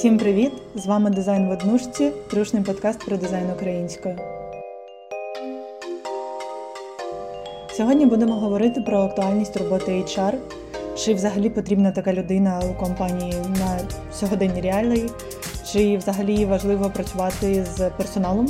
Всім привіт! З вами дизайн в однушці, трушний подкаст про дизайн українською. Сьогодні будемо говорити про актуальність роботи HR, чи взагалі потрібна така людина у компанії на сьогоденні реалії, чи взагалі важливо працювати з персоналом,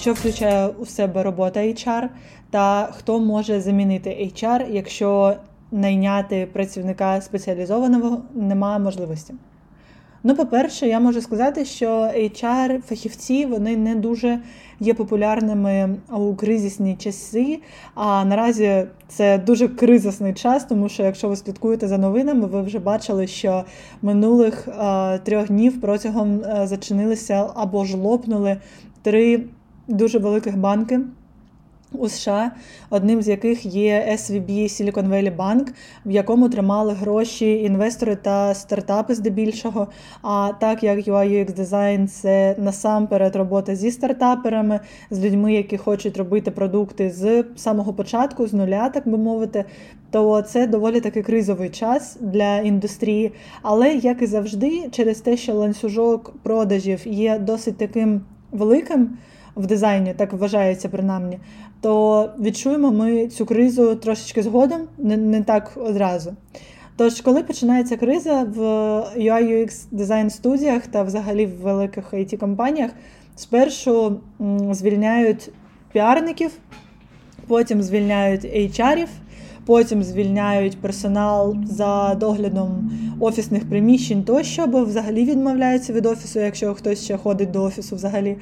що включає у себе робота HR, та хто може замінити HR, якщо найняти працівника спеціалізованого немає можливості. Ну, по-перше, я можу сказати, що HR-фахівці вони не дуже є популярними у кризисні часи. А наразі це дуже кризисний час, тому що якщо ви слідкуєте за новинами, ви вже бачили, що минулих а, трьох днів протягом а, зачинилися або ж лопнули три дуже великих банки у США, одним з яких є SVB Silicon Valley Bank, в якому тримали гроші інвестори та стартапи здебільшого. А так як UI UX Design – це насамперед робота зі стартаперами, з людьми, які хочуть робити продукти з самого початку, з нуля, так би мовити, то це доволі таки кризовий час для індустрії. Але як і завжди, через те, що ланцюжок продажів є досить таким великим в дизайні, так вважається принаймні, то відчуємо ми цю кризу трошечки згодом, не, не так одразу. Тож, коли починається криза в UI UX дизайн студіях та взагалі в великих it компаніях спершу звільняють піарників, потім звільняють HR-ів, потім звільняють персонал за доглядом офісних приміщень тощо, або взагалі відмовляються від офісу, якщо хтось ще ходить до офісу взагалі.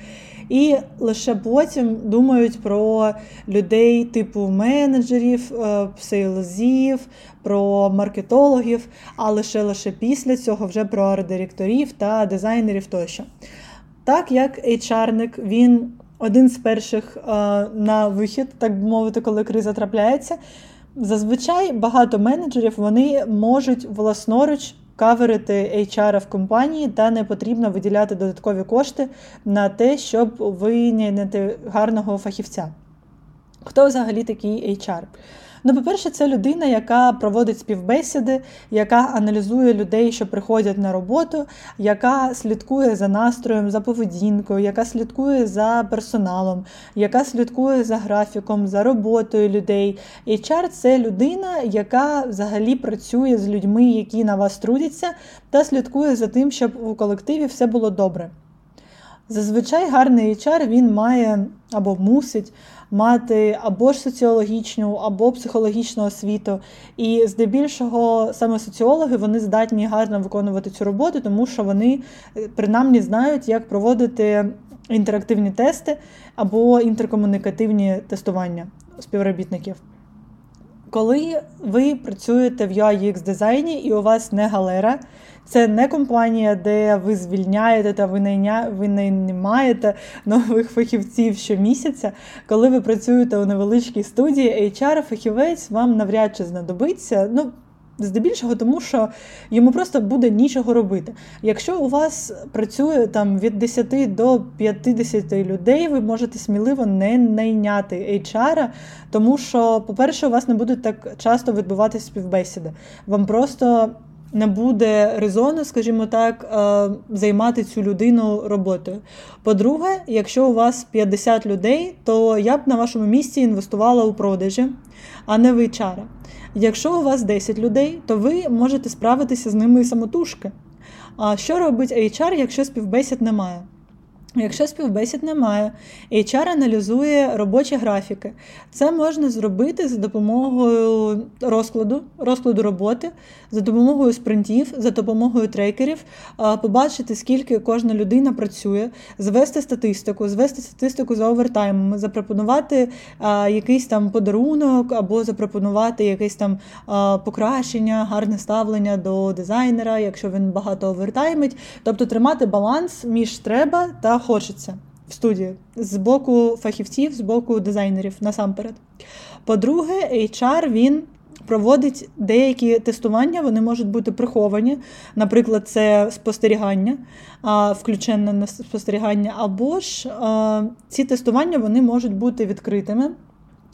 І лише потім думають про людей типу менеджерів, е, сейлзів, про маркетологів, а лише лише після цього вже про арт-директорів та дизайнерів тощо. Так як HR-ник, він один з перших е, на вихід, так би мовити, коли криза трапляється. Зазвичай багато менеджерів вони можуть власноруч каверити HR в компанії, та не потрібно виділяти додаткові кошти на те, щоб вийняти гарного фахівця. Хто взагалі такий HR? Ну, по-перше, це людина, яка проводить співбесіди, яка аналізує людей, що приходять на роботу, яка слідкує за настроєм, за поведінкою, яка слідкує за персоналом, яка слідкує за графіком, за роботою людей. HR – це людина, яка взагалі працює з людьми, які на вас трудяться, та слідкує за тим, щоб у колективі все було добре. Зазвичай гарний HR він має або мусить мати або ж соціологічну, або психологічну освіту. І здебільшого саме соціологи вони здатні гарно виконувати цю роботу, тому що вони е, принаймні знають, як проводити інтерактивні тести або інтеркомунікативні тестування співробітників. Коли ви працюєте в UI UX дизайні і у вас не галера, це не компанія, де ви звільняєте та ви найня... ви наймаєте нових фахівців щомісяця. Коли ви працюєте у невеличкій студії, HR-фахівець вам навряд чи знадобиться. Ну, Здебільшого, тому що йому просто буде нічого робити. Якщо у вас працює там від 10 до 50 людей, ви можете сміливо не найняти HR, тому що, по-перше, у вас не будуть так часто відбуватися співбесіди. Вам просто не буде резону, скажімо так, е, займати цю людину роботою. По-друге, якщо у вас 50 людей, то я б на вашому місці інвестувала у продажі, а не в HR. Якщо у вас 10 людей, то ви можете справитися з ними самотужки. А що робить HR, якщо співбесід немає? Якщо співбесід немає, HR аналізує робочі графіки. Це можна зробити за допомогою розкладу, розкладу роботи, за допомогою спринтів, за допомогою трекерів, побачити, скільки кожна людина працює, звести статистику, звести статистику за овертаймами, запропонувати якийсь там подарунок або запропонувати якесь там покращення, гарне ставлення до дизайнера, якщо він багато овертаймить. Тобто тримати баланс між треба та хочеться в студії з боку фахівців, з боку дизайнерів насамперед. По-друге, HR він проводить деякі тестування, вони можуть бути приховані. Наприклад, це спостерігання, включене на спостерігання, або ж ці тестування вони можуть бути відкритими.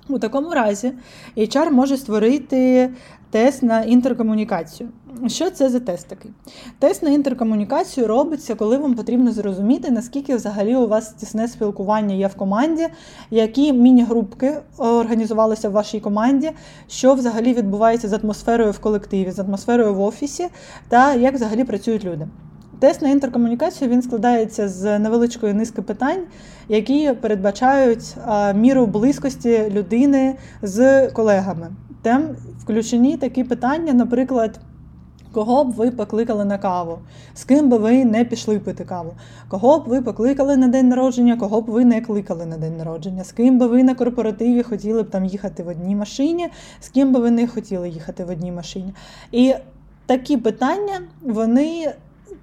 У такому разі HR може створити тест на інтеркомунікацію. Що це за тест такий? Тест на інтеркомунікацію робиться, коли вам потрібно зрозуміти, наскільки взагалі у вас тісне спілкування є в команді, які міні-групки організувалися в вашій команді, що взагалі відбувається з атмосферою в колективі, з атмосферою в офісі, та як взагалі працюють люди. Тест на інтеркомунікацію він складається з невеличкої низки питань, які передбачають міру близькості людини з колегами. Там включені такі питання, наприклад. Кого б ви покликали на каву, з ким би ви не пішли пити каву, кого б ви покликали на день народження, кого б ви не кликали на день народження, з ким би ви на корпоративі хотіли б там їхати в одній машині, з ким би ви не хотіли їхати в одній машині. І такі питання, вони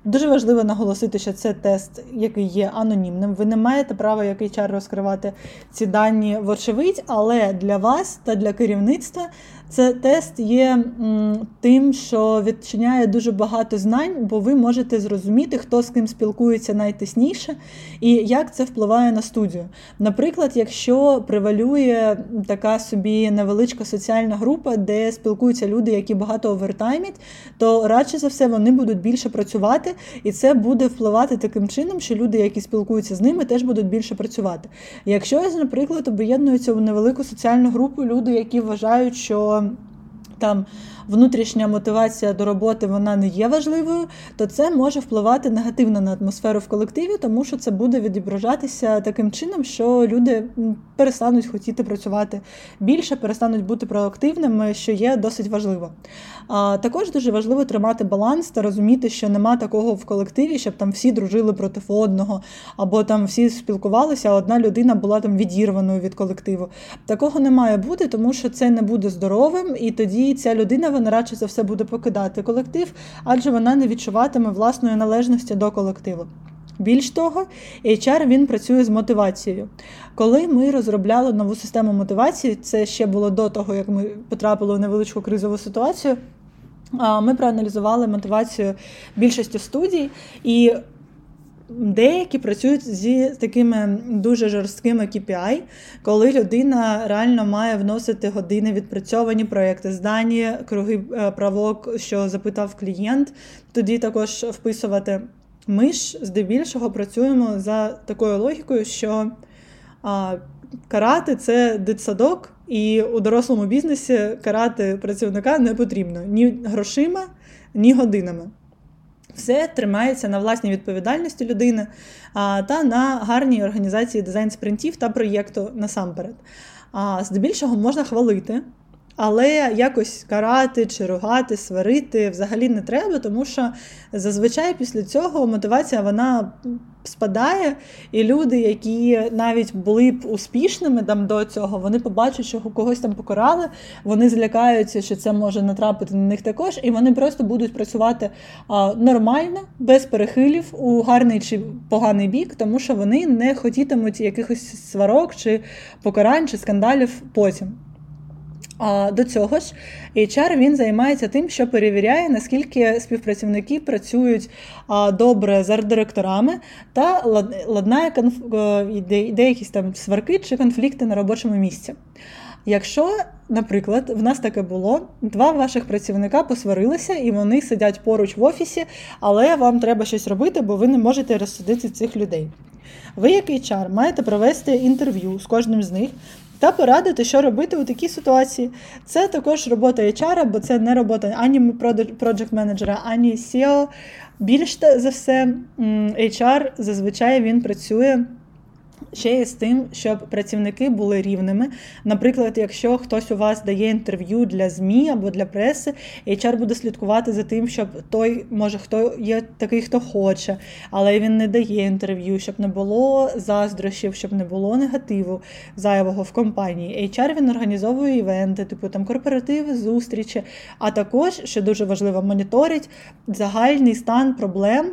Дуже важливо наголосити, що це тест, який є анонімним. Ви не маєте права як HR розкривати ці дані вочевидь, але для вас та для керівництва це тест є тим, що відчиняє дуже багато знань, бо ви можете зрозуміти, хто з ким спілкується найтисніше і як це впливає на студію. Наприклад, якщо превалює така собі невеличка соціальна група, де спілкуються люди, які багато овертаймять, то радше за все вони будуть більше працювати, і це буде впливати таким чином, що люди, які спілкуються з ними, теж будуть більше працювати. Якщо, наприклад, об'єднуються в невелику соціальну групу люди, які вважають, що там внутрішня мотивація до роботи вона не є важливою, то це може впливати негативно на атмосферу в колективі, тому що це буде відображатися таким чином, що люди перестануть хотіти працювати більше, перестануть бути проактивними, що є досить важливо. А також дуже важливо тримати баланс та розуміти, що нема такого в колективі, щоб там всі дружили проти одного, або там всі спілкувалися, а одна людина була там відірваною від колективу. Такого не має бути, тому що це не буде здоровим, і тоді ця людина вона радше за все буде покидати колектив, адже вона не відчуватиме власної належності до колективу. Більш того, HR він працює з мотивацією. Коли ми розробляли нову систему мотивації, це ще було до того, як ми потрапили у невеличку кризову ситуацію. Ми проаналізували мотивацію більшості студій, і деякі працюють зі такими дуже жорсткими KPI, коли людина реально має вносити години відпрацьовані проекти, здані круги е, правок, що запитав клієнт. Тоді також вписувати. Ми ж здебільшого працюємо за такою логікою, що а, карати це дитсадок, і у дорослому бізнесі карати працівника не потрібно ні грошима, ні годинами. Все тримається на власній відповідальності людини та на гарній організації дизайн спринтів та проєкту насамперед. А здебільшого можна хвалити. Але якось карати чи ругати, сварити взагалі не треба, тому що зазвичай після цього мотивація вона спадає, і люди, які навіть були б успішними там до цього, вони побачать, що когось там покарали, вони злякаються, що це може натрапити на них також, і вони просто будуть працювати а, нормально, без перехилів у гарний чи поганий бік, тому що вони не хотітимуть якихось сварок чи покарань чи скандалів потім. А до цього ж HR він займається тим, що перевіряє, наскільки співпрацівники працюють добре з арт-директорами та ладнає конф... іде якісь там сварки чи конфлікти на робочому місці. Якщо, наприклад, в нас таке було, два ваших працівника посварилися і вони сидять поруч в офісі, але вам треба щось робити, бо ви не можете розсудити цих людей. Ви, як HR, маєте провести інтерв'ю з кожним з них та порадити, що робити у такій ситуації. Це також робота HR, бо це не робота ані project менеджера ані SEO. Більш за все, HR зазвичай він працює ще є з тим, щоб працівники були рівними. Наприклад, якщо хтось у вас дає інтерв'ю для ЗМІ або для преси, HR буде слідкувати за тим, щоб той, може, хто є такий, хто хоче, але він не дає інтерв'ю, щоб не було заздрощів, щоб не було негативу зайвого в компанії. HR він організовує івенти, типу там корпоративи, зустрічі, а також, що дуже важливо, моніторить загальний стан проблем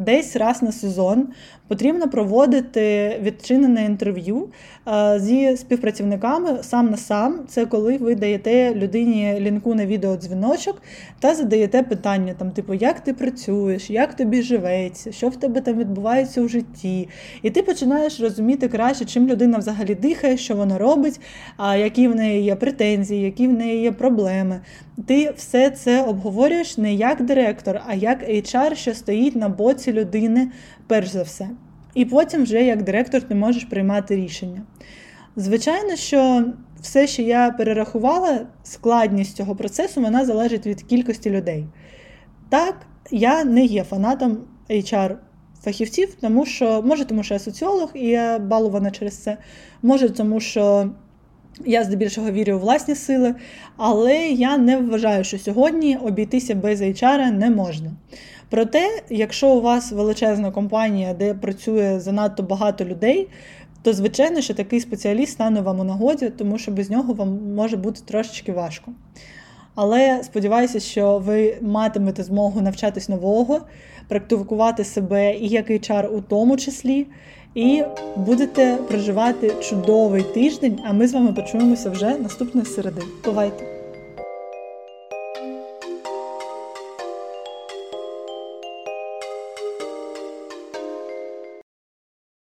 десь раз на сезон потрібно проводити відчинене інтерв'ю е, зі співпрацівниками сам на сам. Це коли ви даєте людині лінку на відеодзвіночок та задаєте питання, там, типу, як ти працюєш, як тобі живеться, що в тебе там відбувається у житті. І ти починаєш розуміти краще, чим людина взагалі дихає, що вона робить, а які в неї є претензії, які в неї є проблеми. Ти все це обговорюєш не як директор, а як HR, що стоїть на боці людини, перш за все. І потім, вже як директор, ти можеш приймати рішення. Звичайно, що все, що я перерахувала, складність цього процесу, вона залежить від кількості людей. Так, я не є фанатом HR фахівців, тому що може, тому що я соціолог і я балована через це, може, тому що я здебільшого вірю у власні сили, але я не вважаю, що сьогодні обійтися без HR не можна. Проте, якщо у вас величезна компанія, де працює занадто багато людей, то звичайно, що такий спеціаліст стане вам у нагоді, тому що без нього вам може бути трошечки важко. Але сподіваюся, що ви матимете змогу навчатись нового, практикувати себе і як HR у тому числі, і будете проживати чудовий тиждень. А ми з вами почуємося вже наступної середи. Бувайте!